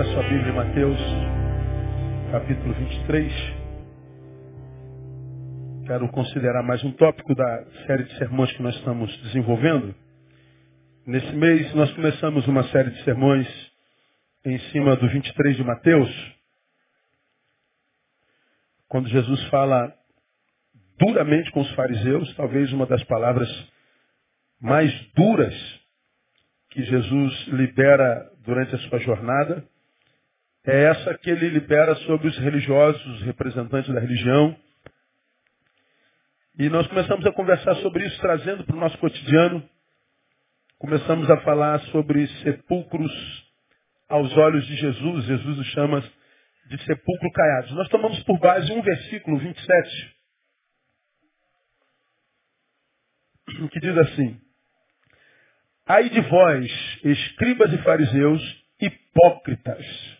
Abra sua Bíblia Mateus, capítulo 23. Quero considerar mais um tópico da série de sermões que nós estamos desenvolvendo. Nesse mês nós começamos uma série de sermões em cima do 23 de Mateus, quando Jesus fala duramente com os fariseus, talvez uma das palavras mais duras que Jesus libera durante a sua jornada é essa que ele libera sobre os religiosos, os representantes da religião. E nós começamos a conversar sobre isso, trazendo para o nosso cotidiano. Começamos a falar sobre sepulcros aos olhos de Jesus. Jesus os chama de sepulcro caiados. Nós tomamos por base um versículo 27, que diz assim: Ai de vós, escribas e fariseus, hipócritas,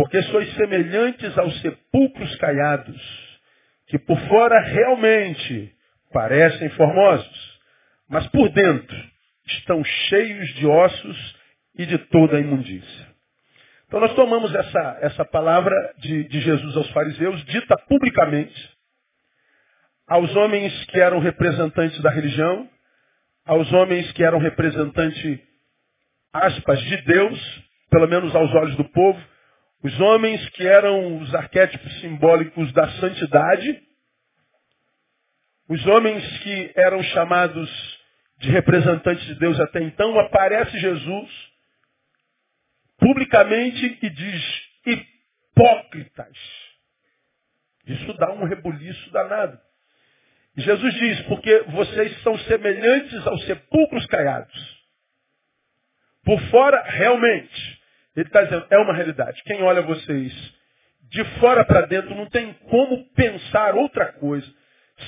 porque sois semelhantes aos sepulcros caiados, que por fora realmente parecem formosos, mas por dentro estão cheios de ossos e de toda a imundícia. Então nós tomamos essa, essa palavra de, de Jesus aos fariseus, dita publicamente, aos homens que eram representantes da religião, aos homens que eram representante, aspas, de Deus, pelo menos aos olhos do povo, os homens que eram os arquétipos simbólicos da santidade, os homens que eram chamados de representantes de Deus até então, aparece Jesus publicamente e diz hipócritas. Isso dá um rebuliço danado. Jesus diz, porque vocês são semelhantes aos sepulcros caiados. Por fora, realmente, ele está dizendo, é uma realidade. Quem olha vocês de fora para dentro não tem como pensar outra coisa,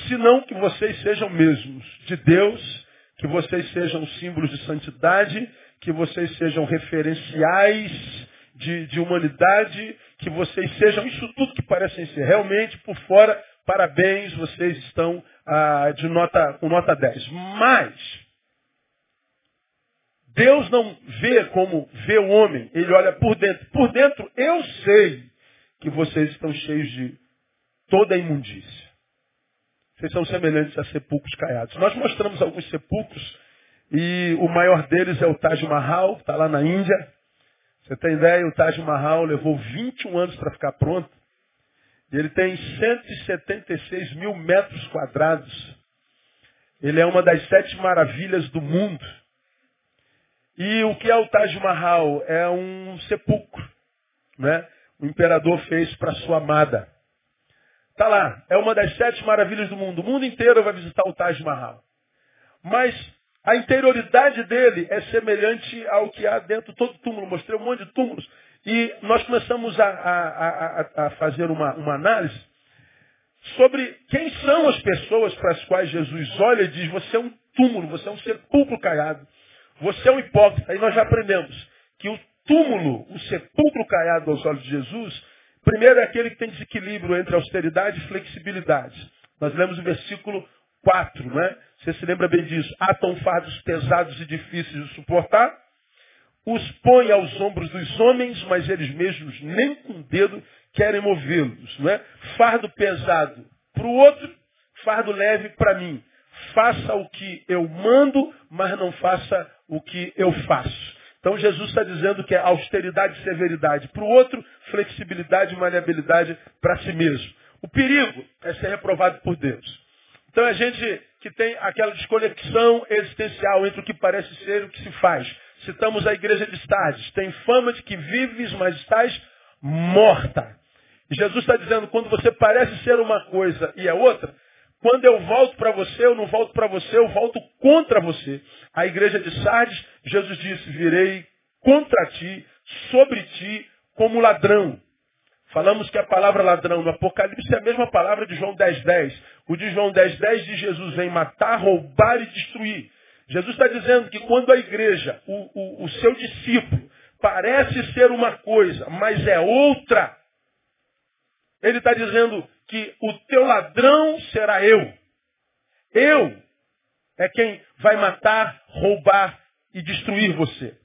senão que vocês sejam mesmos de Deus, que vocês sejam símbolos de santidade, que vocês sejam referenciais de, de humanidade, que vocês sejam isso tudo que parecem ser. Realmente, por fora, parabéns, vocês estão ah, de nota, com nota 10. Mas, Deus não vê como vê o homem, ele olha por dentro. Por dentro, eu sei que vocês estão cheios de toda a imundícia. Vocês são semelhantes a sepulcros caiados. Nós mostramos alguns sepulcros e o maior deles é o Taj Mahal, está lá na Índia. Você tem ideia? O Taj Mahal levou 21 anos para ficar pronto. Ele tem 176 mil metros quadrados. Ele é uma das sete maravilhas do mundo. E o que é o Taj Mahal? É um sepulcro. Né? O imperador fez para sua amada. Está lá. É uma das sete maravilhas do mundo. O mundo inteiro vai visitar o Taj Mahal. Mas a interioridade dele é semelhante ao que há dentro de todo túmulo. Mostrei um monte de túmulos. E nós começamos a, a, a, a fazer uma, uma análise sobre quem são as pessoas para as quais Jesus olha e diz, você é um túmulo, você é um sepulcro caiado, você é um hipócrita. Aí nós já aprendemos que o túmulo, o sepulcro caiado aos olhos de Jesus, primeiro é aquele que tem desequilíbrio entre austeridade e flexibilidade. Nós lemos o versículo 4, né? Você se lembra bem disso. Atam fardos pesados e difíceis de suportar, os põe aos ombros dos homens, mas eles mesmos nem com o dedo querem movê-los. Não é? Fardo pesado para o outro, fardo leve para mim. Faça o que eu mando, mas não faça o que eu faço. Então Jesus está dizendo que é austeridade e severidade para o outro, flexibilidade e maleabilidade para si mesmo. O perigo é ser reprovado por Deus. Então a gente que tem aquela desconexão existencial entre o que parece ser e o que se faz. Citamos a igreja de Sardes. Tem fama de que vives, mas estás morta. Jesus está dizendo, quando você parece ser uma coisa e é outra, quando eu volto para você, eu não volto para você, eu volto contra você. A igreja de Sardes, Jesus disse, virei contra ti, sobre ti, como ladrão. Falamos que a palavra ladrão no Apocalipse é a mesma palavra de João 10.10. 10. O de João 10.10 10 diz Jesus vem matar, roubar e destruir. Jesus está dizendo que quando a igreja, o, o, o seu discípulo, parece ser uma coisa, mas é outra, ele está dizendo que o teu ladrão será eu. Eu é quem vai matar, roubar e destruir você.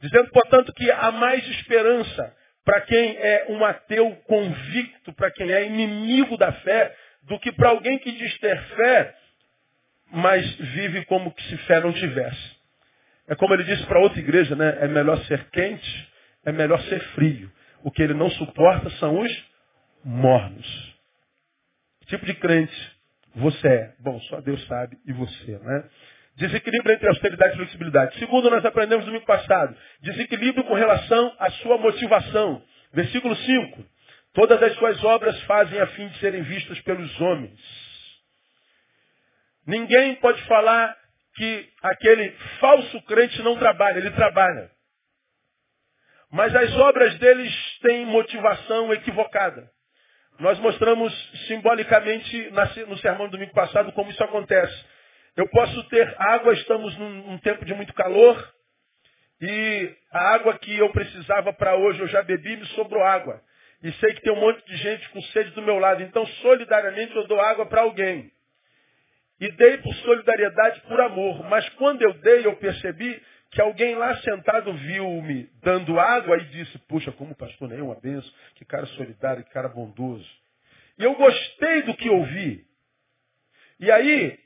Dizendo, portanto, que há mais esperança para quem é um ateu convicto, para quem é inimigo da fé, do que para alguém que diz ter fé, mas vive como que se fé não tivesse. É como ele disse para outra igreja, né? É melhor ser quente, é melhor ser frio. O que ele não suporta são os mornos. Que tipo de crente você é? Bom, só Deus sabe e você, né? Desequilíbrio entre austeridade e flexibilidade. Segundo, nós aprendemos no domingo passado. Desequilíbrio com relação à sua motivação. Versículo 5. Todas as suas obras fazem a fim de serem vistas pelos homens. Ninguém pode falar que aquele falso crente não trabalha, ele trabalha. Mas as obras deles têm motivação equivocada. Nós mostramos simbolicamente no sermão do domingo passado como isso acontece. Eu posso ter água, estamos num, tempo de muito calor, e a água que eu precisava para hoje eu já bebi, me sobrou água. E sei que tem um monte de gente com sede do meu lado. Então, solidariamente, eu dou água para alguém. E dei por solidariedade, por amor. Mas quando eu dei, eu percebi que alguém lá sentado viu-me dando água e disse, puxa, como pastor nem é uma benção, que cara solidário, que cara bondoso. E eu gostei do que ouvi. E aí,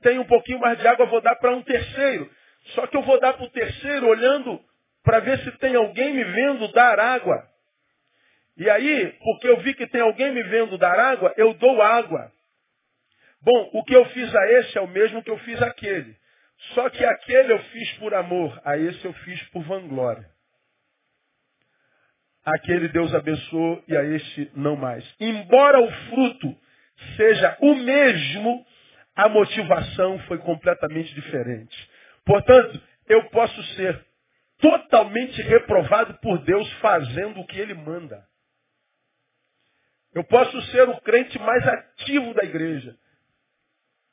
tem um pouquinho mais de água, vou dar para um terceiro. Só que eu vou dar para o terceiro olhando para ver se tem alguém me vendo dar água. E aí, porque eu vi que tem alguém me vendo dar água, eu dou água. Bom, o que eu fiz a esse é o mesmo que eu fiz àquele. Só que aquele eu fiz por amor, a esse eu fiz por vanglória. Aquele Deus abençoou e a este não mais. Embora o fruto seja o mesmo, a motivação foi completamente diferente. Portanto, eu posso ser totalmente reprovado por Deus fazendo o que Ele manda. Eu posso ser o crente mais ativo da igreja,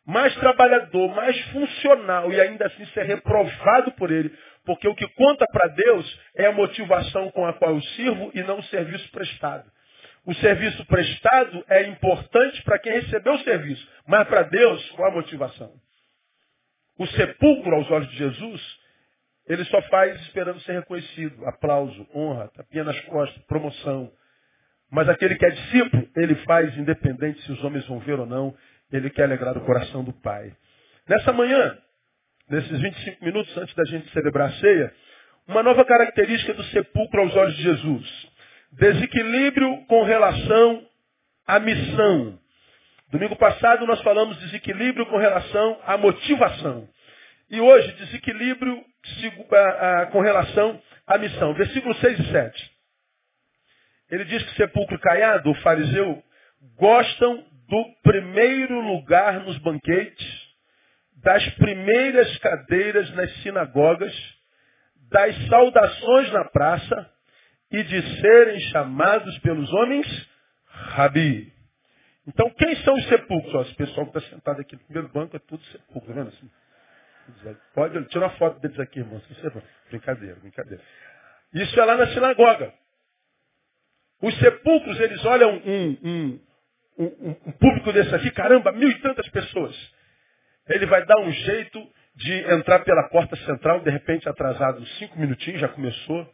mais trabalhador, mais funcional e ainda assim ser reprovado por Ele. Porque o que conta para Deus é a motivação com a qual eu sirvo e não o serviço prestado. O serviço prestado é importante para quem recebeu o serviço, mas para Deus, qual a motivação? O sepulcro aos olhos de Jesus, ele só faz esperando ser reconhecido. Aplauso, honra, tapinha nas costas, promoção. Mas aquele que é discípulo, ele faz independente se os homens vão ver ou não, ele quer alegrar o coração do Pai. Nessa manhã, nesses 25 minutos antes da gente celebrar a ceia, uma nova característica do sepulcro aos olhos de Jesus. Desequilíbrio com relação à missão. Domingo passado nós falamos desequilíbrio com relação à motivação. E hoje, desequilíbrio com relação à missão. Versículos 6 e 7. Ele diz que sepulcro caiado, o fariseu, gostam do primeiro lugar nos banquetes, das primeiras cadeiras nas sinagogas, das saudações na praça e de serem chamados pelos homens Rabi. Então, quem são os sepulcros? Ó, esse pessoal que está sentado aqui no primeiro banco é tudo sepulcro, tá vendo assim? Pode tirar uma foto deles aqui, irmão. Brincadeira, brincadeira. Isso é lá na sinagoga. Os sepulcros, eles olham um, um, um, um público desse aqui, caramba, mil e tantas pessoas. Ele vai dar um jeito de entrar pela porta central, de repente atrasado cinco minutinhos, já começou,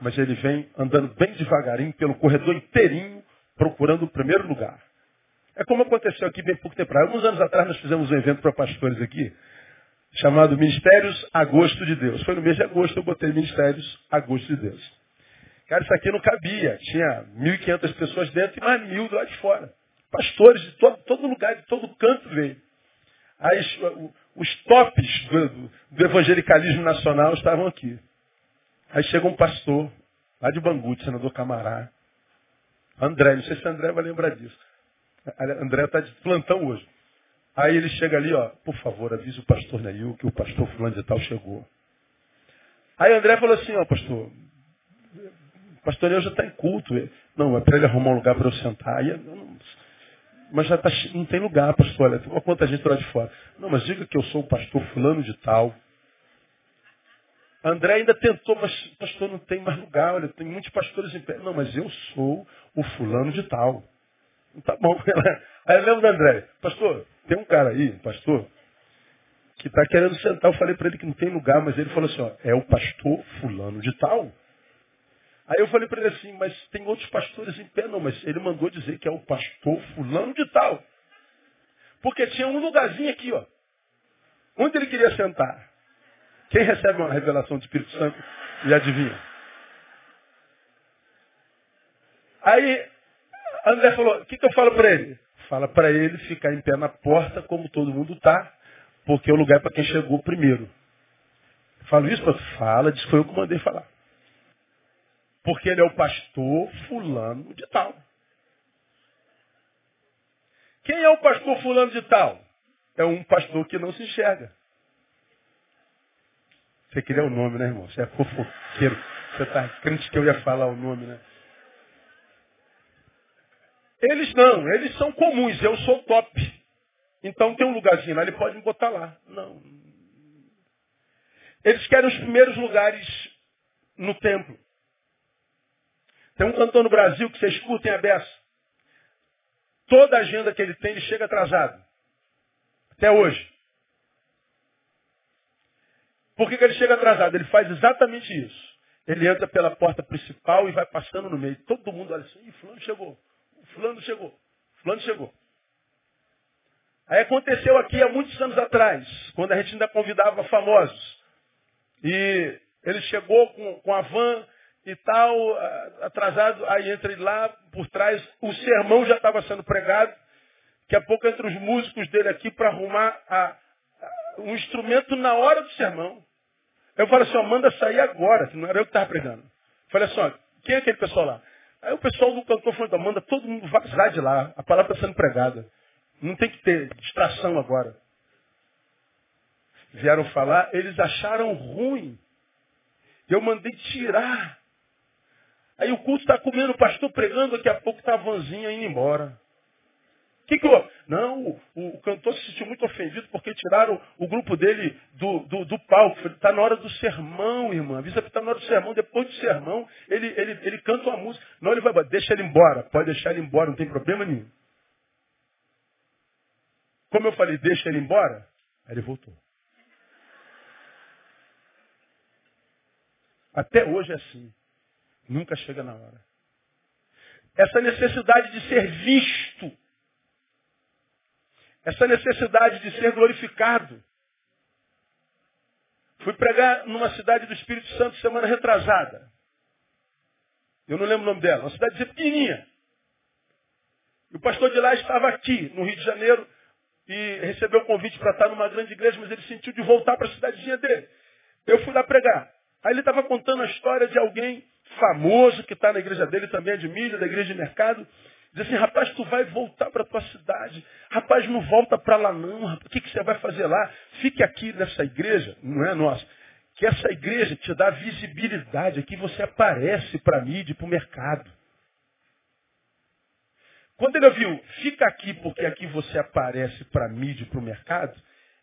mas ele vem andando bem devagarinho pelo corredor inteirinho, procurando o primeiro lugar. É como aconteceu aqui bem pouco tempo. Alguns anos atrás nós fizemos um evento para pastores aqui, chamado Ministérios Agosto de Deus. Foi no mês de agosto eu botei Ministérios Agosto de Deus. Cara, isso aqui não cabia. Tinha 1.500 pessoas dentro e mais mil do lado de fora. Pastores de todo, todo lugar, de todo canto veio. Aí os tops do, do evangelicalismo nacional estavam aqui. Aí chega um pastor, lá de Bangu, senador Camará. André, não sei se André vai lembrar disso. André está de plantão hoje. Aí ele chega ali, ó, por favor, avise o pastor Neil que o pastor fulano de tal chegou. Aí André falou assim, ó, pastor, o pastor Neil já está em culto. Não, é para ele arrumar um lugar para eu sentar. Aí, não, mas já tá, não tem lugar, pastor, olha, tem quanta gente lá de fora. Não, mas diga que eu sou o pastor fulano de tal. André ainda tentou, mas pastor, não tem mais lugar, olha, tem muitos pastores em pé. Não, mas eu sou o fulano de tal. Tá bom. Aí eu lembro do André, pastor, tem um cara aí, pastor, que está querendo sentar. Eu falei para ele que não tem lugar, mas ele falou assim, ó, é o pastor fulano de tal. Aí eu falei para ele assim, mas tem outros pastores em pé, não, mas ele mandou dizer que é o pastor fulano de tal. Porque tinha um lugarzinho aqui, ó. Onde ele queria sentar? Quem recebe uma revelação do Espírito Santo e adivinha? Aí André falou, o que, que eu falo para ele? Fala para ele ficar em pé na porta, como todo mundo está, porque é o lugar para quem chegou primeiro. Falo isso, para fala, diz foi eu que mandei falar. Porque ele é o pastor fulano de tal. Quem é o pastor fulano de tal? É um pastor que não se enxerga. Você queria o nome, né, irmão? Você é fofoqueiro. Você está crente que eu ia falar o nome, né? Eles não, eles são comuns, eu sou top. Então tem um lugarzinho lá, ele pode me botar lá. Não. Eles querem os primeiros lugares no templo. Tem um cantor no Brasil que você escuta em aberto. Toda agenda que ele tem, ele chega atrasado. Até hoje. Por que, que ele chega atrasado? Ele faz exatamente isso. Ele entra pela porta principal e vai passando no meio. Todo mundo olha assim, Ih, fulano chegou. Fulano chegou. Fulano chegou. Aí aconteceu aqui há muitos anos atrás, quando a gente ainda convidava famosos. E ele chegou com, com a van e tal, atrasado, aí entra ele lá por trás, o sermão já estava sendo pregado. Daqui a pouco entra os músicos dele aqui para arrumar a, a, um instrumento na hora do sermão. Eu falo assim, ó, manda sair agora, que não era eu que estava pregando. Falei assim, ó, quem é aquele pessoal lá? Aí o pessoal do cantor falou, manda todo mundo vazar de lá. A palavra está sendo pregada. Não tem que ter distração agora. Vieram falar, eles acharam ruim. Eu mandei tirar. Aí o culto está comendo o pastor pregando, daqui a pouco está a vanzinha indo embora que, que eu... Não, o, o, cantor se sentiu muito ofendido porque tiraram o grupo dele do, do, do palco. Está na hora do sermão, irmã. Avisa que está na hora do sermão. Depois do sermão, ele, ele, ele canta uma música. Não, ele vai, deixa ele embora. Pode deixar ele embora, não tem problema nenhum. Como eu falei, deixa ele embora, aí ele voltou. Até hoje é assim. Nunca chega na hora. Essa necessidade de ser visto essa necessidade de ser glorificado. Fui pregar numa cidade do Espírito Santo semana retrasada. Eu não lembro o nome dela, uma cidade pequenininha. E o pastor de lá estava aqui, no Rio de Janeiro, e recebeu o convite para estar numa grande igreja, mas ele sentiu de voltar para a cidadezinha dele. Eu fui lá pregar. Aí ele estava contando a história de alguém famoso que está na igreja dele também, é de mídia, da igreja de mercado, Diz assim, rapaz, tu vai voltar para tua cidade. Rapaz, não volta para lá não. O que, que você vai fazer lá? Fique aqui nessa igreja, não é nossa. Que essa igreja te dá visibilidade. Aqui você aparece para a mídia e para o mercado. Quando ele ouviu, fica aqui porque aqui você aparece para a mídia e para o mercado,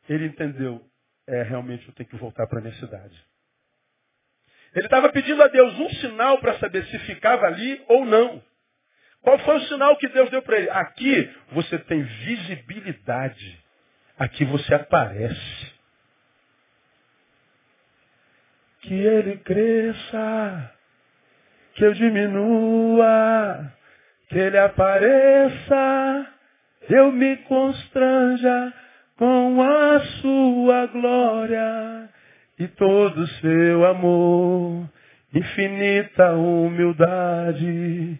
ele entendeu, é, realmente eu tenho que voltar para a minha cidade. Ele estava pedindo a Deus um sinal para saber se ficava ali ou não. Qual foi o sinal que Deus deu para ele? Aqui você tem visibilidade. Aqui você aparece. Que ele cresça, que eu diminua, que ele apareça, eu me constranja com a sua glória e todo o seu amor, infinita humildade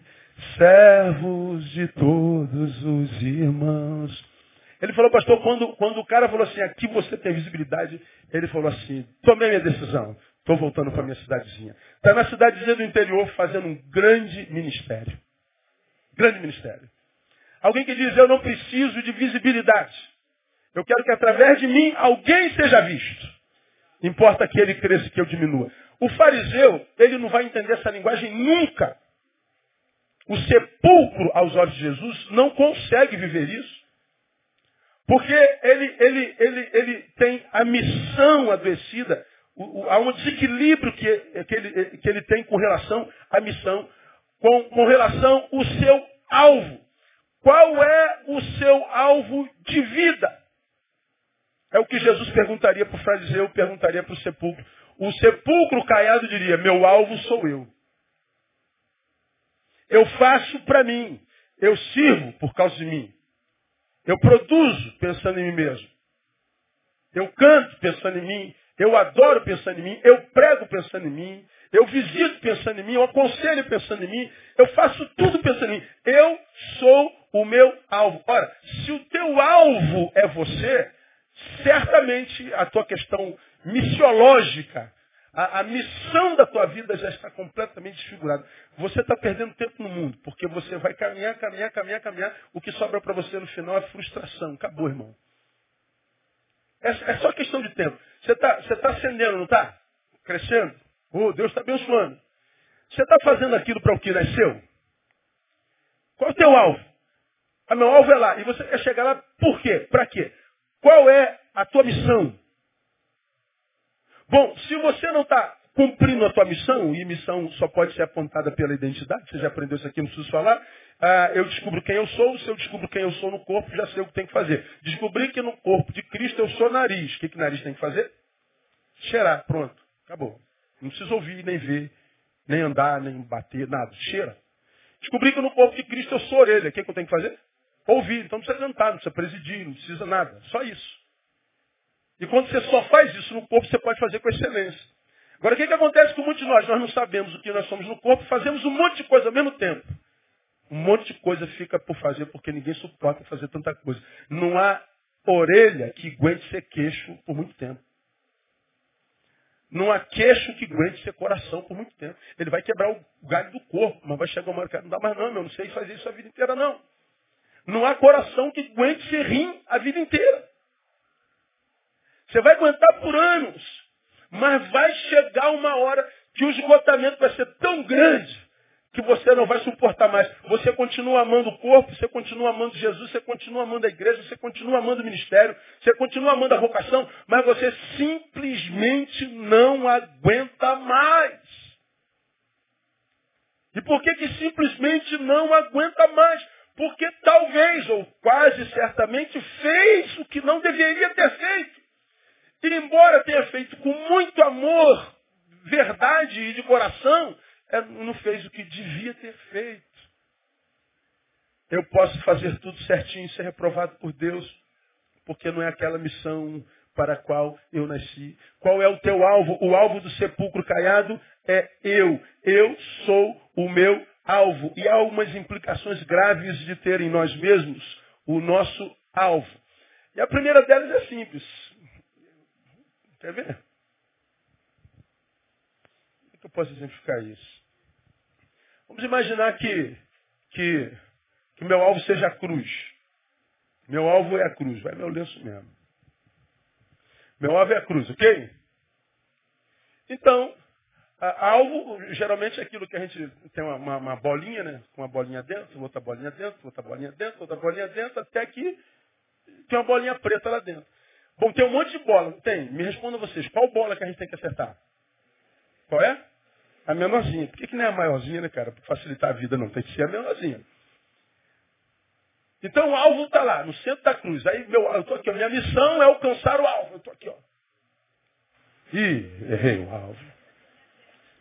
servos de todos os irmãos. Ele falou, pastor, quando, quando o cara falou assim, aqui você tem visibilidade, ele falou assim, tomei minha decisão, estou voltando para minha cidadezinha. Está na cidadezinha do interior fazendo um grande ministério. Grande ministério. Alguém que diz, eu não preciso de visibilidade. Eu quero que através de mim alguém seja visto. Importa que ele cresça que eu diminua. O fariseu, ele não vai entender essa linguagem nunca. O sepulcro, aos olhos de Jesus, não consegue viver isso. Porque ele, ele, ele, ele tem a missão adoecida, há um desequilíbrio que, que, ele, que ele tem com relação à missão, com, com relação ao seu alvo. Qual é o seu alvo de vida? É o que Jesus perguntaria para o fariseu, perguntaria para o sepulcro. O sepulcro caiado diria, meu alvo sou eu. Eu faço para mim. Eu sirvo por causa de mim. Eu produzo pensando em mim mesmo. Eu canto pensando em mim. Eu adoro pensando em mim. Eu prego pensando em mim. Eu visito pensando em mim. Eu aconselho pensando em mim. Eu faço tudo pensando em mim. Eu sou o meu alvo. Ora, se o teu alvo é você, certamente a tua questão missiológica, a, a missão da tua vida já está completamente desfigurada. Você está perdendo tempo no mundo, porque você vai caminhar, caminhar, caminhar, caminhar. O que sobra para você no final é frustração. Acabou, irmão. É, é só questão de tempo. Você está você tá ascendendo, não está? Crescendo. Oh, Deus está abençoando. Você está fazendo aquilo para o que nasceu? Qual é o teu alvo? Ah, meu alvo é lá. E você quer chegar lá por quê? Para quê? Qual é a tua missão? Bom, se você não está cumprindo a tua missão, e missão só pode ser apontada pela identidade, você já aprendeu isso aqui, não preciso falar, ah, eu descubro quem eu sou, se eu descubro quem eu sou no corpo, já sei o que tem que fazer. Descobri que no corpo de Cristo eu sou nariz. O que, que nariz tem que fazer? Cheirar, pronto, acabou. Não precisa ouvir, nem ver, nem andar, nem bater, nada. Cheira. Descobri que no corpo de Cristo eu sou orelha. O que, que eu tenho que fazer? Ouvir. Então não precisa cantar, não precisa presidir, não precisa nada. Só isso. E quando você só faz isso no corpo, você pode fazer com excelência. Agora, o que, que acontece com muitos de nós? Nós não sabemos o que nós somos no corpo, fazemos um monte de coisa ao mesmo tempo. Um monte de coisa fica por fazer porque ninguém suporta fazer tanta coisa. Não há orelha que aguente ser queixo por muito tempo. Não há queixo que aguente ser coração por muito tempo. Ele vai quebrar o galho do corpo, mas vai chegar uma hora que não dá mais não, meu, não sei fazer isso a vida inteira não. Não há coração que aguente ser rim a vida inteira. Você vai aguentar por anos, mas vai chegar uma hora que o esgotamento vai ser tão grande que você não vai suportar mais. Você continua amando o corpo, você continua amando Jesus, você continua amando a igreja, você continua amando o ministério, você continua amando a vocação, mas você simplesmente não aguenta mais. E por que que simplesmente não aguenta mais? Porque talvez, ou quase certamente, fez o que não deveria ter feito. E embora tenha feito com muito amor, verdade e de coração, é, não fez o que devia ter feito. Eu posso fazer tudo certinho e ser reprovado por Deus, porque não é aquela missão para a qual eu nasci. Qual é o teu alvo? O alvo do sepulcro caiado é eu. Eu sou o meu alvo. E há algumas implicações graves de ter em nós mesmos o nosso alvo. E a primeira delas é simples. Quer ver? Como é que eu posso exemplificar isso? Vamos imaginar que, que, que meu alvo seja a cruz. Meu alvo é a cruz. Vai meu lenço mesmo. Meu alvo é a cruz, ok? Então, alvo geralmente é aquilo que a gente tem uma, uma, uma, bolinha, né? Uma bolinha dentro, outra bolinha dentro, outra bolinha dentro, outra bolinha dentro, até que tem uma bolinha preta lá dentro. Bom, tem um monte de bola, tem? Me respondam vocês, qual bola que a gente tem que acertar? Qual é? A menorzinha. Por que, que não é a maiorzinha, né, cara? Para facilitar a vida, não. Tem que ser a menorzinha. Então o alvo está lá, no centro da cruz. Aí meu, eu estou aqui, minha missão é alcançar o alvo. Eu estou aqui, ó. Ih, errei o alvo.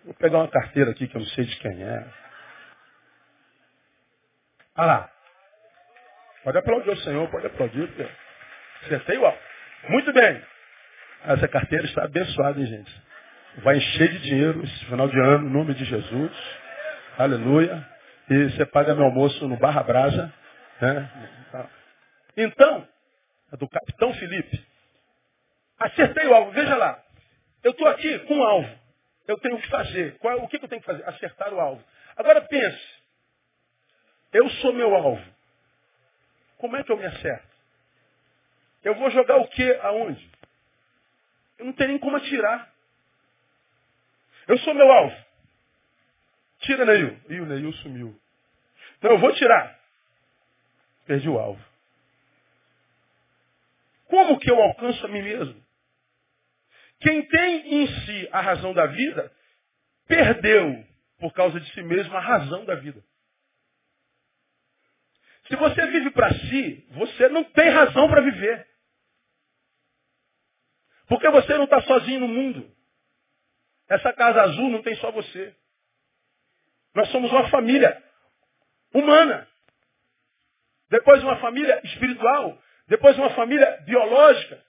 Vou pegar uma carteira aqui que eu não sei de quem é. Ah lá. Pode aplaudir o Senhor, pode aplaudir, porque acertei o alvo. Muito bem. Essa carteira está abençoada, hein, gente? Vai encher de dinheiro esse final de ano, em nome de Jesus. Aleluia. E você paga meu almoço no Barra Brasa. Né? Então, é do capitão Felipe. Acertei o alvo. Veja lá. Eu estou aqui com um alvo. Eu tenho que fazer. Qual, o que, que eu tenho que fazer? Acertar o alvo. Agora pense. Eu sou meu alvo. Como é que eu me acerto? Eu vou jogar o que aonde? Eu não tenho nem como atirar. Eu sou meu alvo. Tira, Neil. E o Neil sumiu. Não, eu vou tirar. Perdi o alvo. Como que eu alcanço a mim mesmo? Quem tem em si a razão da vida, perdeu, por causa de si mesmo, a razão da vida. Se você vive para si, você não tem razão para viver. Porque você não está sozinho no mundo. Essa casa azul não tem só você. Nós somos uma família humana. Depois uma família espiritual. Depois uma família biológica.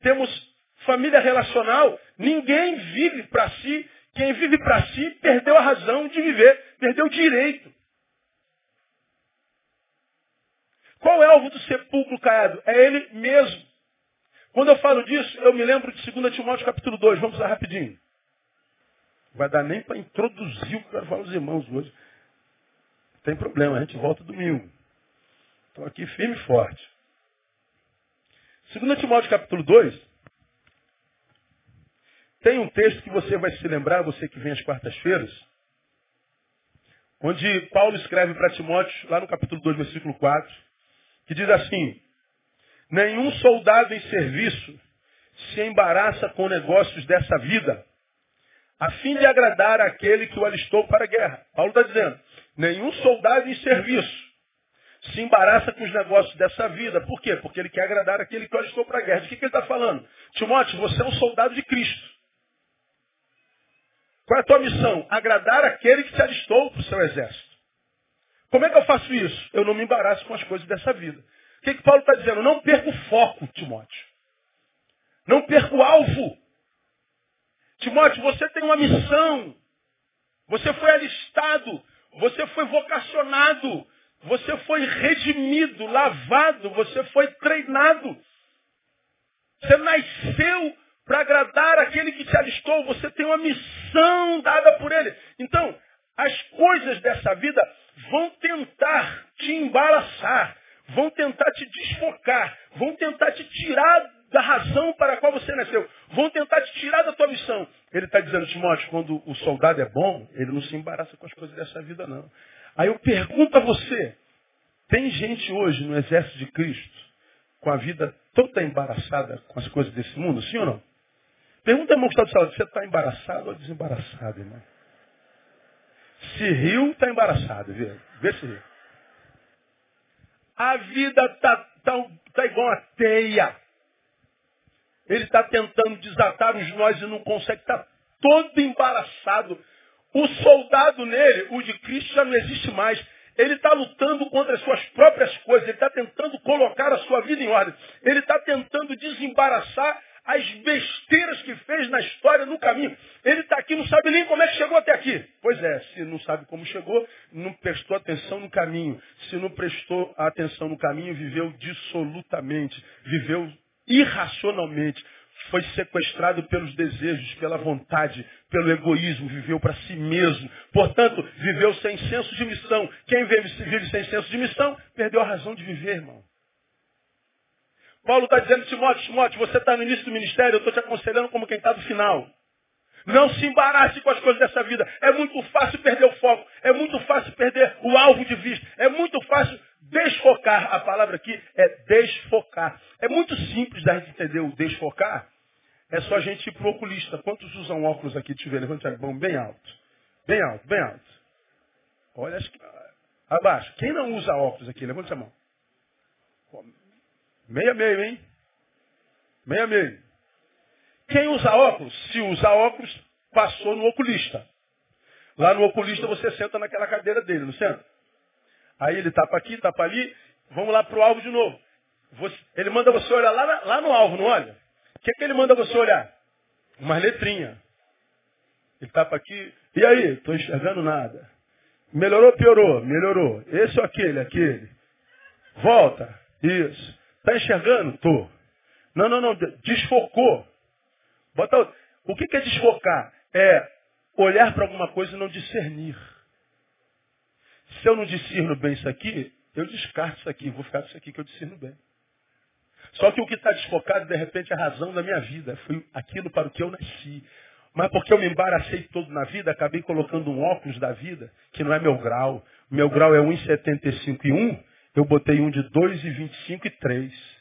Temos família relacional. Ninguém vive para si. Quem vive para si perdeu a razão de viver, perdeu o direito. Qual é o alvo do sepulcro caiado? É ele mesmo. Quando eu falo disso, eu me lembro de 2 Timóteo capítulo 2. Vamos lá rapidinho. Vai dar nem para introduzir o que eu quero falar aos irmãos hoje. Não tem problema, a gente volta domingo. Estou aqui firme e forte. 2 Timóteo capítulo 2. Tem um texto que você vai se lembrar, você que vem às quartas-feiras, onde Paulo escreve para Timóteo, lá no capítulo 2, versículo 4, que diz assim: Nenhum soldado em serviço se embaraça com negócios dessa vida, a fim de agradar aquele que o alistou para a guerra. Paulo está dizendo, nenhum soldado em serviço se embaraça com os negócios dessa vida. Por quê? Porque ele quer agradar aquele que o alistou para a guerra. De que, que ele está falando? Timóteo, você é um soldado de Cristo. Qual é a tua missão? Agradar aquele que te alistou para o seu exército. Como é que eu faço isso? Eu não me embaraço com as coisas dessa vida. O que, que Paulo está dizendo? Não perca o foco, Timóteo. Não perca o alvo. Timóteo, você tem uma missão. Você foi alistado. Você foi vocacionado. Você foi redimido, lavado. Você foi treinado. Você nasceu para agradar aquele que te alistou. Você tem uma missão dada por ele. Então, as coisas dessa vida vão tentar te embaraçar, vão tentar te desfocar, vão tentar te tirar da razão para a qual você nasceu. Vão tentar te tirar da tua missão. Ele está dizendo, Timóteo, quando o soldado é bom, ele não se embaraça com as coisas dessa vida, não. Aí eu pergunto a você, tem gente hoje no exército de Cristo com a vida toda embaraçada com as coisas desse mundo, sim ou não? Pergunta ao irmão que está do você está embaraçado ou desembaraçado, irmão? Se riu, está embaraçado, vê, vê se riu. A vida está tá, tá igual uma teia. Ele está tentando desatar os nós e não consegue, está todo embaraçado. O soldado nele, o de Cristo, já não existe mais. Ele está lutando contra as suas próprias coisas, ele está tentando colocar a sua vida em ordem. Ele está tentando desembaraçar as besteiras que fez na história, no caminho. Ele está aqui, não sabe nem como é que chegou até aqui. Pois é, se não sabe como chegou, não prestou atenção no caminho. Se não prestou atenção no caminho, viveu dissolutamente, viveu irracionalmente. Foi sequestrado pelos desejos, pela vontade, pelo egoísmo, viveu para si mesmo. Portanto, viveu sem senso de missão. Quem vive, vive sem senso de missão, perdeu a razão de viver, irmão. Paulo está dizendo, Timóteo, Timóteo, você está no início do ministério, eu estou te aconselhando como quem está no final. Não se embarace com as coisas dessa vida. É muito fácil perder o foco. É muito fácil perder o alvo de vista. É muito fácil desfocar. A palavra aqui é desfocar. É muito simples da gente entender o desfocar. É só a gente ir para o oculista. Quantos usam óculos aqui? Deixa eu ver. Levante a mão bem alto. Bem alto, bem alto. Olha, abaixo. Quem não usa óculos aqui? Levante a mão. Meia meio, hein? Meia meio. Quem usa óculos? Se usa óculos, passou no oculista. Lá no oculista você senta naquela cadeira dele, não senta? Aí ele tapa aqui, tapa ali, vamos lá para o alvo de novo. Você, ele manda você olhar lá, lá no alvo, não olha? O que, é que ele manda você olhar? Uma letrinha. Ele tapa aqui, e aí? Estou enxergando nada. Melhorou, piorou? Melhorou. Esse ou aquele? Aquele. Volta. Isso. Está enxergando? Tô. Não, não, não. Desfocou. Bota outro. O que é desfocar? É olhar para alguma coisa e não discernir. Se eu não discerno bem isso aqui, eu descarto isso aqui. Vou ficar com isso aqui que eu discerno bem. Só que o que está desfocado, de repente, é a razão da minha vida. Foi aquilo para o que eu nasci. Mas porque eu me embaracei todo na vida, acabei colocando um óculos da vida, que não é meu grau. Meu grau é 1,75 e 1. Eu botei um de 2 e 25 e 3.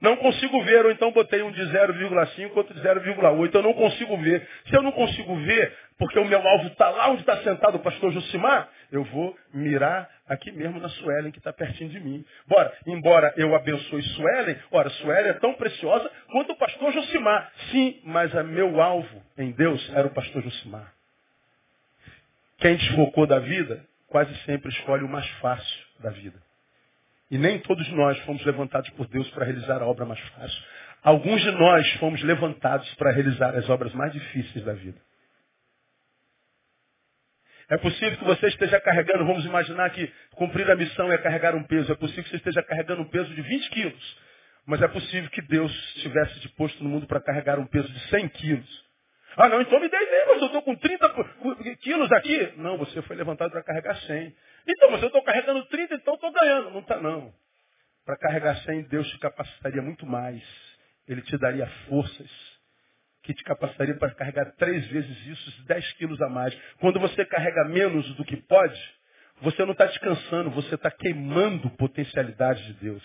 Não consigo ver, ou então botei um de 0,5, outro de 0,8. Eu não consigo ver. Se eu não consigo ver, porque o meu alvo está lá onde está sentado o pastor Josimar, eu vou mirar aqui mesmo na Suelen, que está pertinho de mim. Bora, embora eu abençoe Suelen, ora, Suelen é tão preciosa quanto o pastor Josimar. Sim, mas a meu alvo em Deus era o pastor Josimar. Quem desfocou da vida, quase sempre escolhe o mais fácil da vida. E nem todos nós fomos levantados por Deus para realizar a obra mais fácil. Alguns de nós fomos levantados para realizar as obras mais difíceis da vida. É possível que você esteja carregando, vamos imaginar que cumprir a missão é carregar um peso. É possível que você esteja carregando um peso de 20 quilos. Mas é possível que Deus estivesse disposto no mundo para carregar um peso de 100 quilos. Ah, não, então me dei bem, mas eu estou com 30 quilos aqui. Não, você foi levantado para carregar 100. Então, mas eu estou carregando 30, então estou ganhando. Não está, não. Para carregar 100, Deus te capacitaria muito mais. Ele te daria forças que te capacitaria para carregar três vezes isso, 10 quilos a mais. Quando você carrega menos do que pode, você não está descansando, você está queimando potencialidade de Deus.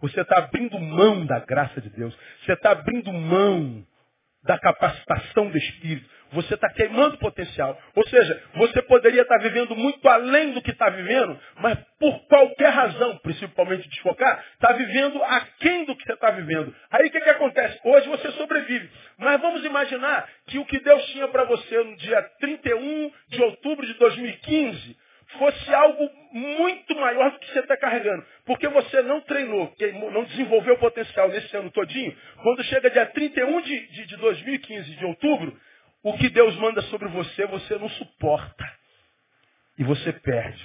Você está abrindo mão da graça de Deus. Você está abrindo mão da capacitação do Espírito. Você está queimando potencial. Ou seja, você poderia estar tá vivendo muito além do que está vivendo, mas por qualquer razão, principalmente desfocar, está vivendo aquém do que você está vivendo. Aí o que, que acontece? Hoje você sobrevive. Mas vamos imaginar que o que Deus tinha para você no dia 31 de outubro de 2015 fosse algo muito maior do que você está carregando. Porque você não treinou, não desenvolveu o potencial nesse ano todinho. Quando chega dia 31 de, de, de 2015, de outubro, o que Deus manda sobre você, você não suporta. E você perde.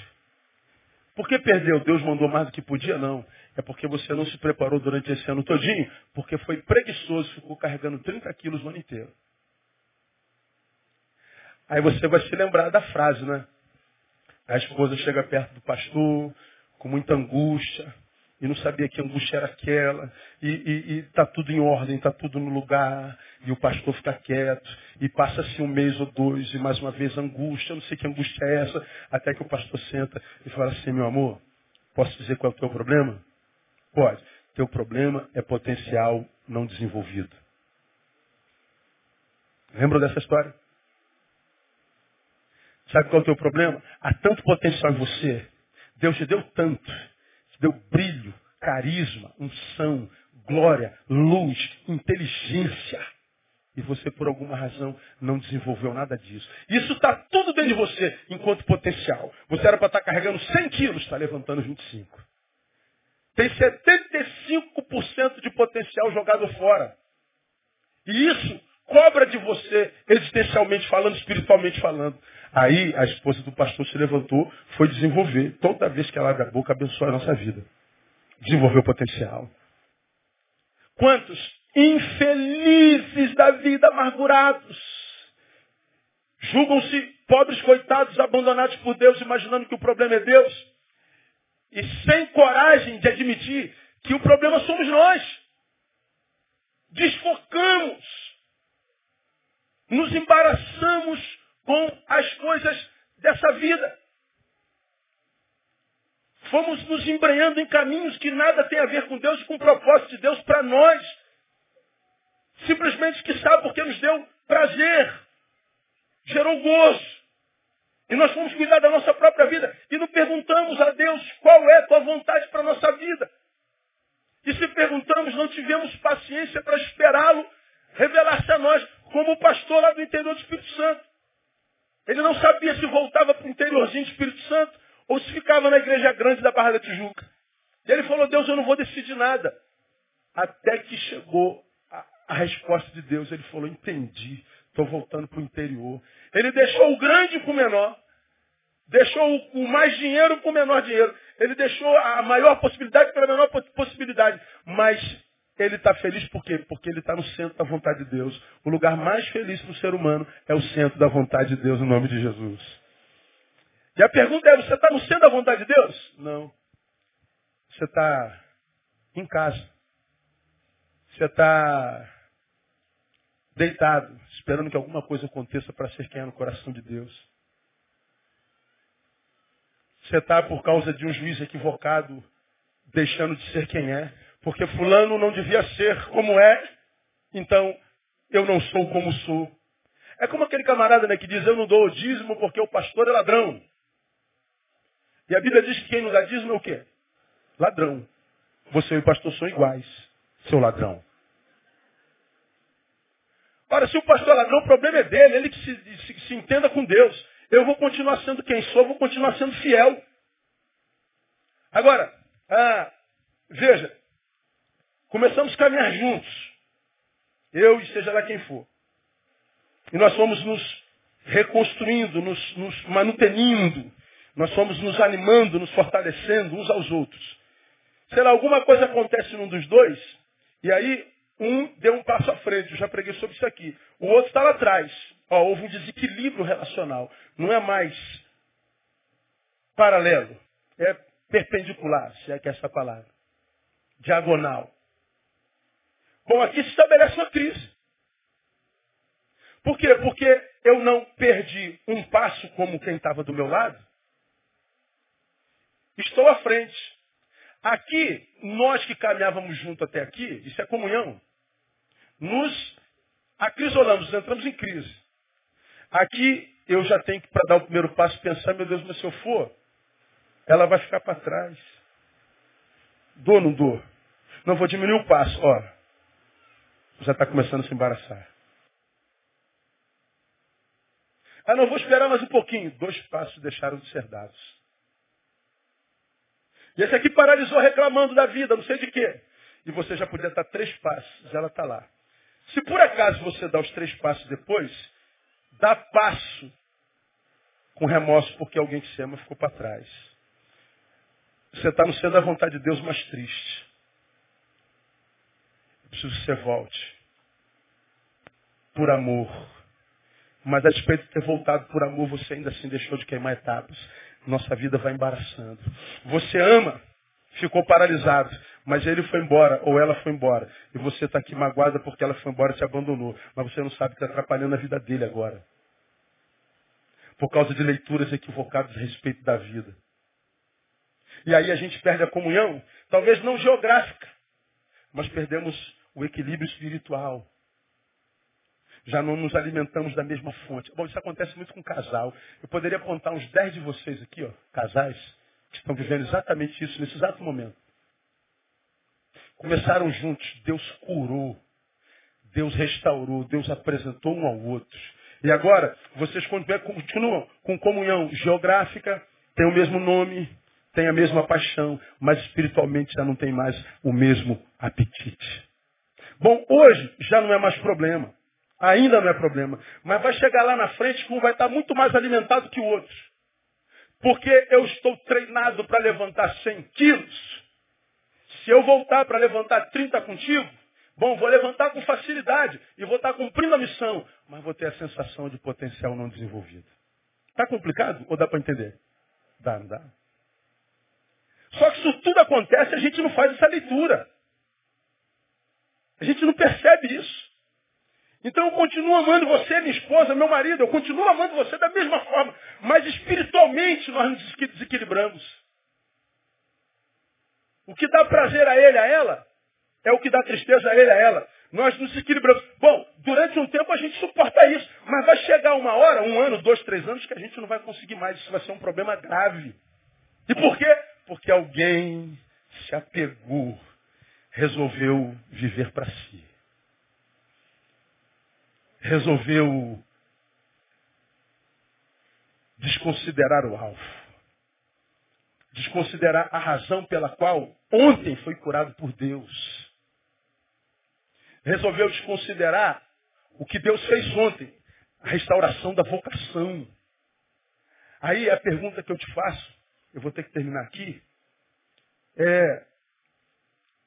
Por que perdeu? Deus mandou mais do que podia? Não. É porque você não se preparou durante esse ano todinho, porque foi preguiçoso, ficou carregando 30 quilos o ano inteiro. Aí você vai se lembrar da frase, né? A esposa chega perto do pastor com muita angústia e não sabia que angústia era aquela. E está tudo em ordem, está tudo no lugar. E o pastor fica quieto. E passa-se um mês ou dois e mais uma vez angústia. Não sei que angústia é essa. Até que o pastor senta e fala assim, meu amor, posso dizer qual é o teu problema? Pode. Teu problema é potencial não desenvolvido. Lembra dessa história? Sabe qual é o teu problema? Há tanto potencial em você. Deus te deu tanto. Te deu brilho, carisma, unção, glória, luz, inteligência. E você, por alguma razão, não desenvolveu nada disso. Isso está tudo dentro de você, enquanto potencial. Você era para estar tá carregando 100 quilos, está levantando 25. Tem 75% de potencial jogado fora. E isso cobra de você, existencialmente falando, espiritualmente falando. Aí a esposa do pastor se levantou, foi desenvolver. Toda vez que ela abre a boca, abençoa a nossa vida. Desenvolveu potencial. Quantos infelizes da vida, amargurados, julgam-se pobres coitados, abandonados por Deus, imaginando que o problema é Deus, e sem coragem de admitir que o problema somos nós. Desfocamos, nos embaraçamos com as coisas dessa vida. Fomos nos embrenhando em caminhos que nada tem a ver com Deus com o propósito de Deus para nós. Simplesmente que sabe porque nos deu prazer, gerou gozo. E nós fomos cuidar da nossa própria vida e não perguntamos a Deus qual é a tua vontade para a nossa vida. E se perguntamos, não tivemos paciência para esperá-lo revelar-se a nós, como o pastor lá do interior do Espírito Santo. Ele não sabia se voltava para o interiorzinho do Espírito Santo ou se ficava na igreja grande da Barra da Tijuca. E ele falou, Deus, eu não vou decidir nada. Até que chegou a, a resposta de Deus. Ele falou, entendi, estou voltando para o interior. Ele deixou o grande com o menor. Deixou o, mais dinheiro com o menor dinheiro. Ele deixou a maior possibilidade para a menor possibilidade. Mas ele está feliz por quê? Porque ele está no centro da vontade de Deus. O lugar mais feliz para o ser humano é o centro da vontade de Deus, no nome de Jesus. E a pergunta é, você está no centro da vontade de Deus? Não. Você está em casa. Você está deitado, esperando que alguma coisa aconteça para ser quem é no coração de Deus. Você está por causa de um juiz equivocado, deixando de ser quem é Porque fulano não devia ser como é, então eu não sou como sou. É como aquele camarada né, que diz, eu não dou o dízimo porque o pastor é ladrão. E a Bíblia diz que quem não dá dízimo é o quê? Ladrão. Você e o pastor são iguais, seu ladrão. Ora, se o pastor é ladrão, o problema é dele, ele que se, se, se entenda com Deus. Eu vou continuar sendo quem sou, vou continuar sendo fiel. Agora, ah, veja, começamos a caminhar juntos. Eu e seja lá quem for. E nós fomos nos reconstruindo, nos, nos manutenindo. Nós fomos nos animando, nos fortalecendo uns aos outros. Sei lá, alguma coisa acontece num dos dois, e aí um deu um passo à frente, eu já preguei sobre isso aqui. O outro está lá atrás. Ó, houve um desequilíbrio relacional. Não é mais paralelo. É perpendicular, se é que é essa palavra. Diagonal. Bom, aqui se estabelece uma crise. Por quê? Porque eu não perdi um passo como quem estava do meu lado. Estou à frente. Aqui, nós que caminhávamos junto até aqui, isso é comunhão, nos acrisolamos, entramos em crise. Aqui eu já tenho que, para dar o primeiro passo, pensar, meu Deus, mas se eu for, ela vai ficar para trás. Dou ou não dou? Não vou diminuir o passo, ó. Já está começando a se embaraçar. Ah, não vou esperar mais um pouquinho. Dois passos deixaram de ser dados. E esse aqui paralisou reclamando da vida, não sei de quê. E você já podia estar três passos, ela está lá. Se por acaso você dá os três passos depois, dá passo com remorso porque alguém que se ama ficou para trás. Você está no centro da vontade de Deus mais triste. Preciso que você volte. Por amor. Mas a despeito de ter voltado por amor, você ainda assim deixou de queimar etapas nossa vida vai embaraçando. Você ama, ficou paralisado, mas ele foi embora ou ela foi embora. E você está aqui magoada porque ela foi embora e te abandonou. Mas você não sabe que está atrapalhando a vida dele agora. Por causa de leituras equivocadas a respeito da vida. E aí a gente perde a comunhão, talvez não geográfica, mas perdemos o equilíbrio espiritual já não nos alimentamos da mesma fonte. Bom, isso acontece muito com casal. Eu poderia apontar uns 10 de vocês aqui, ó, casais, que estão vivendo exatamente isso nesse exato momento. Começaram juntos, Deus curou, Deus restaurou, Deus apresentou um ao outro. E agora, vocês continuam com comunhão geográfica, têm o mesmo nome, têm a mesma paixão, mas espiritualmente já não tem mais o mesmo apetite. Bom, hoje já não é mais problema. Ainda não é problema. Mas vai chegar lá na frente que um vai estar muito mais alimentado que o outro. Porque eu estou treinado para levantar 100 quilos. Se eu voltar para levantar 30 contigo, bom, vou levantar com facilidade e vou estar cumprindo a missão, mas vou ter a sensação de potencial não desenvolvido. Está complicado ou dá para entender? Dá, não dá. Só que isso tudo acontece, a gente não faz essa leitura. A gente não percebe isso. Então eu continuo amando você, minha esposa, meu marido, eu continuo amando você da mesma forma, mas espiritualmente nós nos desequilibramos. O que dá prazer a ele, a ela, é o que dá tristeza a ele, a ela. Nós nos desequilibramos. Bom, durante um tempo a gente suporta isso, mas vai chegar uma hora, um ano, dois, três anos, que a gente não vai conseguir mais. Isso vai ser um problema grave. E por quê? Porque alguém se apegou, resolveu viver para si resolveu desconsiderar o alvo. Desconsiderar a razão pela qual ontem foi curado por Deus. Resolveu desconsiderar o que Deus fez ontem, a restauração da vocação. Aí a pergunta que eu te faço, eu vou ter que terminar aqui, é,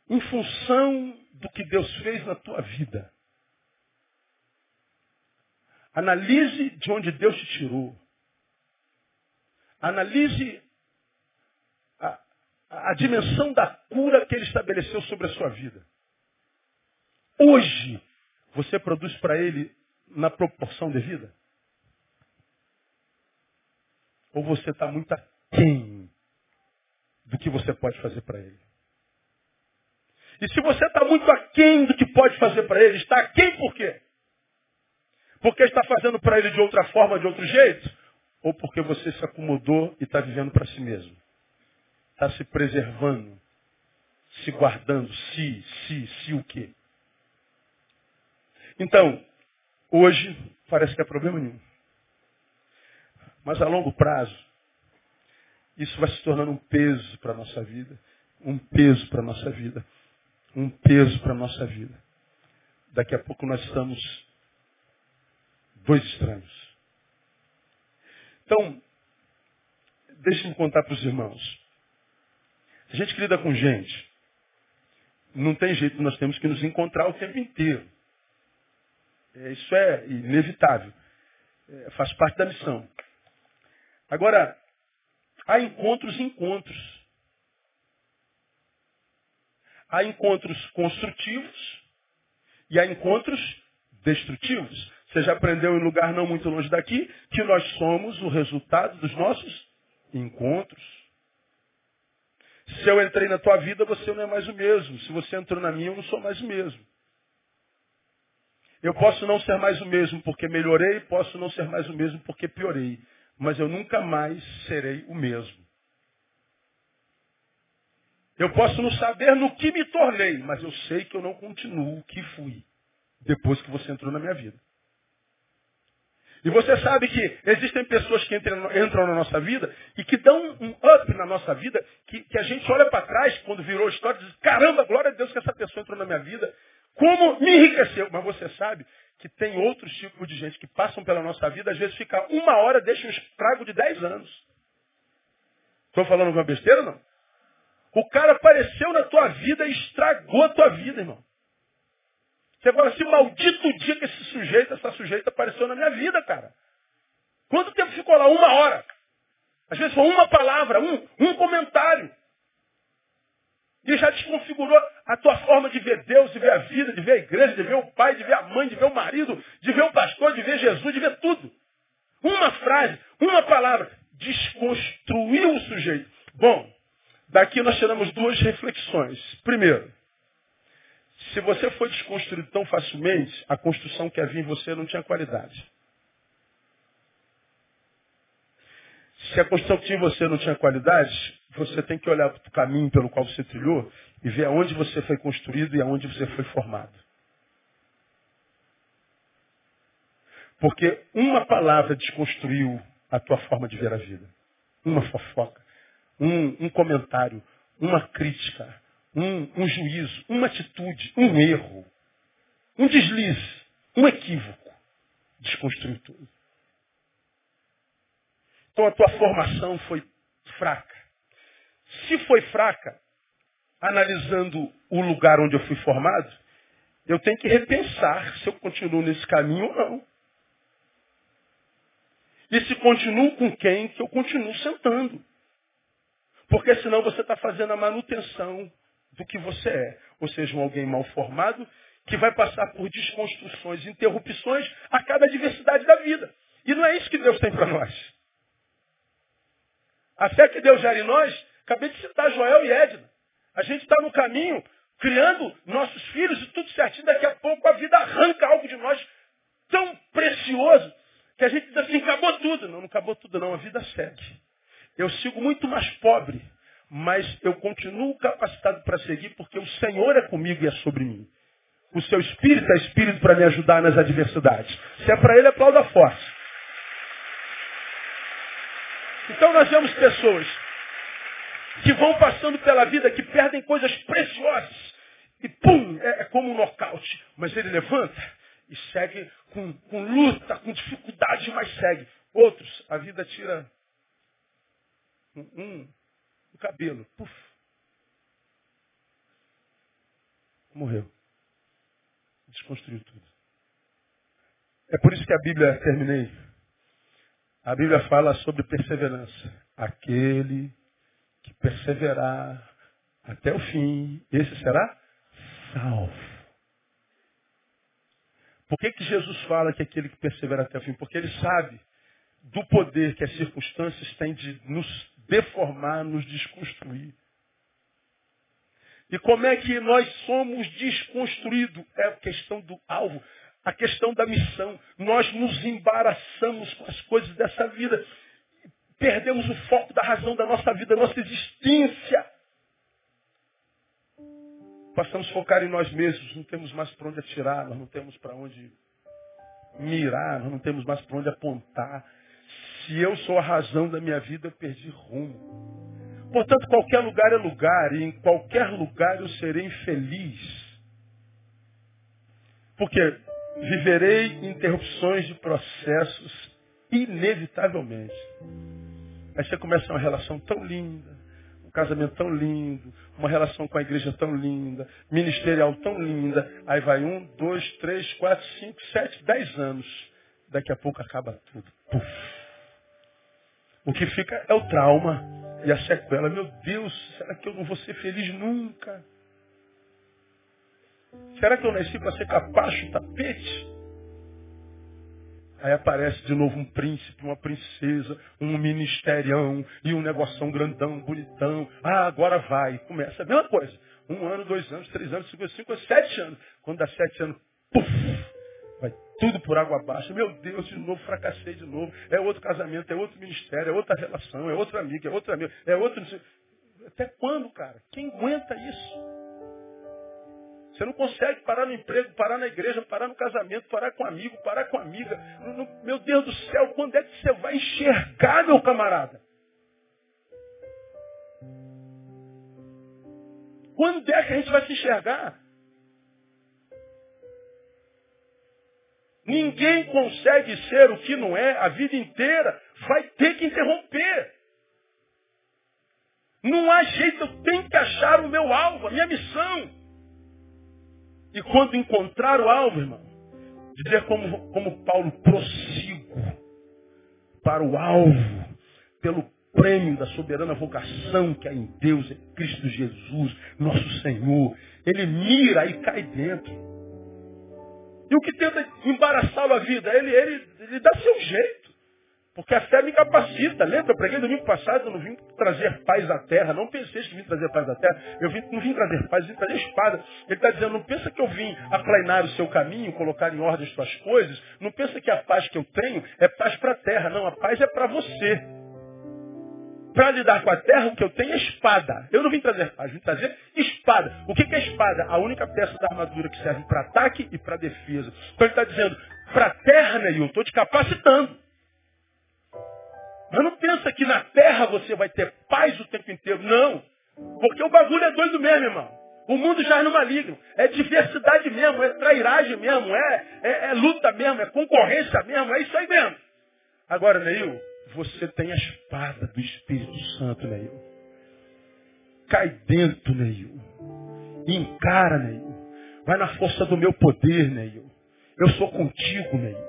em função do que Deus fez na tua vida, Analise de onde Deus te tirou. Analise a, a, dimensão da cura que Ele estabeleceu sobre a sua vida. Hoje, você produz para Ele na proporção devida? Ou você está muito aquém do que você pode fazer para Ele? E se você está muito aquém do que pode fazer para ele, está aquém por quê? Porque está fazendo para ele de outra forma, de outro jeito? Ou porque você se acomodou e está vivendo para si mesmo? Está se preservando, se guardando, se, se, se o quê? Então, hoje parece que é problema nenhum. Mas a longo prazo, isso vai se tornando um peso para a nossa vida. Um peso para a nossa vida. Um peso para a nossa vida. Daqui a pouco nós estamos dois estranhos. Então, deixe-me contar para os irmãos. A gente que lida com gente, não tem jeito, nós temos que nos encontrar o tempo inteiro. É, isso é inevitável. É, faz parte da missão. Agora, há encontros e encontros. Há encontros construtivos e há encontros destrutivos. Você já aprendeu em lugar não muito longe daqui que nós somos o resultado dos nossos encontros. Se eu entrei na tua vida, você não é mais o mesmo. Se você entrou na minha, eu não sou mais o mesmo. Eu posso não ser mais o mesmo porque melhorei, posso não ser mais o mesmo porque piorei. Mas eu nunca mais serei o mesmo. Eu posso não saber no que me tornei, mas eu sei que eu não continuo o que fui depois que você entrou na minha vida. E você sabe que existem pessoas que entram, na nossa vida e que dão um up na nossa vida, que, que a gente olha para trás quando virou história e diz, caramba, glória a Deus que essa pessoa entrou na minha vida. Como me enriqueceu. Mas você sabe que tem outros tipos de gente que passam pela nossa vida, às vezes fica uma hora, deixa um estrago de dez anos. Estou falando alguma besteira, não? O cara apareceu na tua vida e estragou a tua vida, irmão. Você fala assim, maldito dia que esse sujeito, essa sujeita apareceu na minha vida, cara. Quanto tempo ficou lá? Uma hora. Às vezes foi uma palavra, um, um comentário. E já desconfigurou a tua forma de ver Deus, de ver a vida, de ver a igreja, de ver o pai, de ver a mãe, de ver o marido, de ver o pastor, de ver Jesus, de ver tudo. Uma frase, uma palavra, desconstruiu o sujeito. Bom, daqui nós tiramos duas reflexões. Primeiro, se você foi desconstruído tão facilmente, a construção que havia em você não tinha qualidade. Se a construção que tinha em você não tinha qualidade, você tem que olhar para o caminho pelo qual você trilhou e ver aonde você foi construído e aonde você foi formado. Porque uma palavra desconstruiu a tua forma de ver a vida. Uma fofoca, um, um comentário, uma crítica, um, um juízo, uma atitude, um erro, um deslize, um equívoco. Desconstruiu tudo. Então a tua formação foi fraca. Se foi fraca, analisando o lugar onde eu fui formado, eu tenho que repensar se eu continuo nesse caminho ou não. E se continuo com quem que eu continuo sentando. Porque senão você está fazendo a manutenção do que você é. Ou seja, um alguém mal formado que vai passar por desconstruções, interrupções a cada diversidade da vida. E não é isso que Deus tem para nós. A fé que Deus gera em nós, acabei de citar Joel e Edna. A gente está no caminho, criando nossos filhos e tudo certinho. Daqui a pouco a vida arranca algo de nós tão precioso que a gente diz assim, acabou tudo. Não, não acabou tudo não, a vida segue. Eu sigo muito mais pobre mas eu continuo capacitado para seguir porque o Senhor é comigo e é sobre mim. O seu espírito é espírito para me ajudar nas adversidades. Se é para ele, aplauda forte. Então nós vemos pessoas que vão passando pela vida, que perdem coisas preciosas. E pum, é, é como um nocaute. Mas ele levanta e segue com, com luta, com dificuldade, mas segue. Outros, a vida tira um, cabelo. Puf. Morreu. Desconstruiu tudo. É por isso que a Bíblia, terminei. A Bíblia fala sobre perseverança. Aquele que perseverar até o fim, esse será salvo. Por que, que Jesus fala que aquele que persevera até o fim? Porque ele sabe do poder que as circunstâncias têm de nos deformar, nos desconstruir. E como é que nós somos desconstruídos? É a questão do alvo, a questão da missão. Nós nos embaraçamos com as coisas dessa vida. Perdemos o foco da razão da nossa vida, da nossa existência. Passamos a focar em nós mesmos, não temos mais para onde atirar, nós não temos para onde mirar, nós não temos mais para onde apontar. Se eu sou a razão da minha vida, eu perdi rumo. Portanto, qualquer lugar é lugar, e em qualquer lugar eu serei infeliz. Porque viverei interrupções de processos inevitavelmente. Aí você começa uma relação tão linda, um casamento tão lindo, uma relação com a igreja tão linda, ministerial tão linda. Aí vai um, dois, três, quatro, cinco, sete, dez anos. Daqui a pouco acaba tudo. Puf. O que fica é o trauma e a sequela, meu Deus, será que eu não vou ser feliz nunca? Será que eu nasci para ser capacho, tapete? Aí aparece de novo um príncipe, uma princesa, um ministerião e um negoção grandão, bonitão. Ah, agora vai. Começa a mesma coisa. Um ano, dois anos, três anos, cinco, cinco, sete anos. Quando dá sete anos, puf, vai tudo por água abaixo. Meu Deus, de novo, fracassei de novo. É outro casamento, é outro ministério, é outra relação, é outra amiga, é outra amiga, é outro. Até quando, cara? Quem aguenta isso? Você não consegue parar no emprego, parar na igreja, parar no casamento, parar com amigo, parar com amiga. Meu Deus do céu, quando é que você vai enxergar, meu camarada? Quando é que a gente vai se enxergar? Ninguém consegue ser o que não é a vida inteira. Vai ter que interromper. Não há jeito, eu tenho que achar o meu alvo, a minha missão. E quando encontrar o alvo, irmão, dizer como, como Paulo, prossigo para o alvo, pelo prêmio da soberana vocação que há em Deus, em Cristo Jesus, nosso Senhor. Ele mira e cai dentro. E o que tenta embaraçá-lo a vida? Ele, ele, ele dá seu jeito. Porque a fé me capacita. Lembra? Preguei domingo passado, eu não vim trazer paz à terra. Não pensei que vim trazer paz à terra. Eu vim, não vim trazer paz, eu vim trazer espada. Ele está dizendo, não pensa que eu vim aplainar o seu caminho, colocar em ordem as suas coisas. Não pensa que a paz que eu tenho é paz para a terra. Não, a paz é para você para lidar com a terra, o que eu tenho é espada. Eu não vim trazer paz, vim trazer espada. O que é espada? A única peça da armadura que serve para ataque e para defesa. Então ele está dizendo, para a terra, Neil, estou te capacitando. Mas não pensa que na terra você vai ter paz o tempo inteiro. Não. Porque o bagulho é doido mesmo, irmão. O mundo já é no maligno. É diversidade mesmo, é trairagem mesmo, é, é, é luta mesmo, é concorrência mesmo, é isso aí mesmo. Agora, Neil, você tem a espada do Espírito Santo, Neil. Cai dentro, Neil. Encara, Neil. Vai na força do meu poder, Neil. Eu sou contigo, Neil.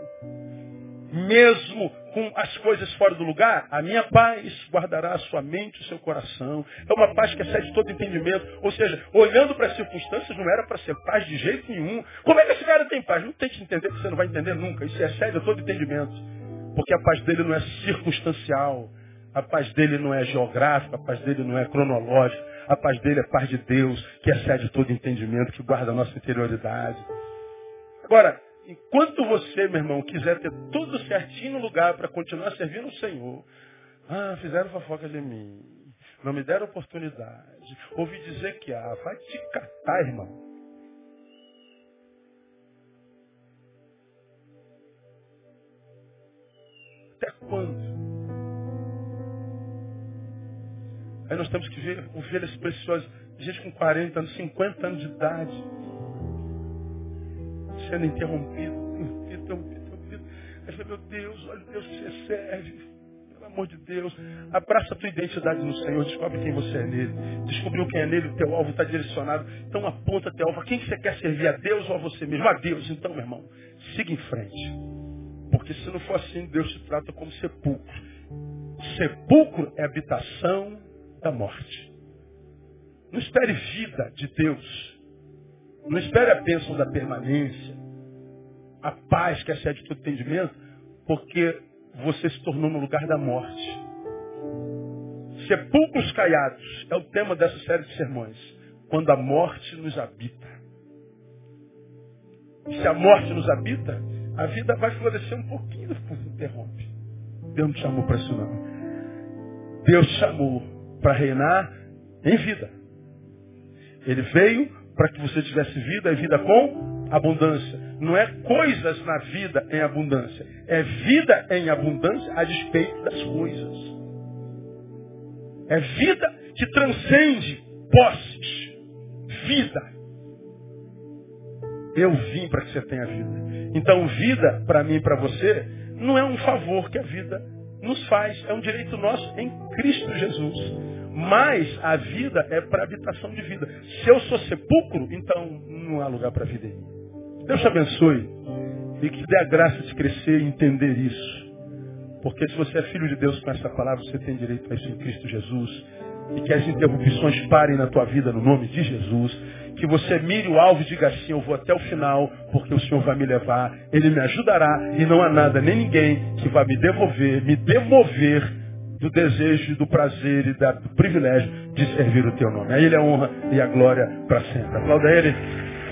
Mesmo com as coisas fora do lugar, a minha paz guardará a sua mente, o seu coração. É uma paz que excede todo entendimento. Ou seja, olhando para as circunstâncias, não era para ser paz de jeito nenhum. Como é que esse cara tem paz? Não tente entender, que você não vai entender nunca. Isso excede todo entendimento. Porque a paz dele não é circunstancial. A paz dele não é geográfica, a paz dele não é cronológica. A paz dele é paz de Deus, que excede todo entendimento, que guarda a nossa interioridade. Agora, enquanto você, meu irmão, quiser ter tudo certinho no lugar para continuar servindo o Senhor, ah, fizeram fofoca de mim, não me deram oportunidade, ouvi dizer que ah, vai te catar, irmão. Até quando? Aí nós temos que ver ovelhas preciosas, gente com 40 anos, 50 anos de idade, sendo interrompido, interrompido, interrompido, interrompido. Aí fala, meu Deus, olha Deus que você serve. Pelo amor de Deus, abraça a tua identidade no Senhor, descobre quem você é nele. Descobriu quem é nele, o teu alvo está direcionado. Então aponta teu alvo. A quem você quer servir? A Deus ou a você mesmo? A Deus. Então, meu irmão, siga em frente. Porque se não for assim, Deus te trata como sepulcro. Sepulcro é habitação da morte. Não espere vida de Deus. Não espere a bênção da permanência. A paz que excede todo entendimento. Porque você se tornou no lugar da morte. Sepulcros caiados é o tema dessa série de sermões. quando a morte nos habita. Se a morte nos habita, a vida vai florescer um pouquinho, depois interrompe. Deus não te chamou para isso não. Deus te chamou para reinar em vida. Ele veio para que você tivesse vida e vida com abundância. Não é coisas na vida em abundância. É vida em abundância a despeito das coisas. É vida que transcende posses. Vida. Eu vim para que você tenha vida. Então, vida, para mim e para você, não é um favor que a vida nos faz. É um direito nosso em Cristo Jesus. Mas a vida é para habitação de vida. Se eu sou sepulcro, então não há lugar para vida em mim. Deus te abençoe e que dê a graça de crescer e entender isso. Porque se você é filho de Deus com essa palavra, você tem direito a isso em Cristo Jesus. E que as interrupções parem na tua vida no nome de Jesus. Que você mire o alvo e diga assim, eu vou até o final, porque o Senhor vai me levar, Ele me ajudará, e não há nada, nem ninguém que vai me devolver, me demover do desejo, do prazer e do privilégio de servir o teu nome. A Ele a honra e a glória para sempre. Aplauda Ele,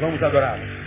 vamos adorá-lo.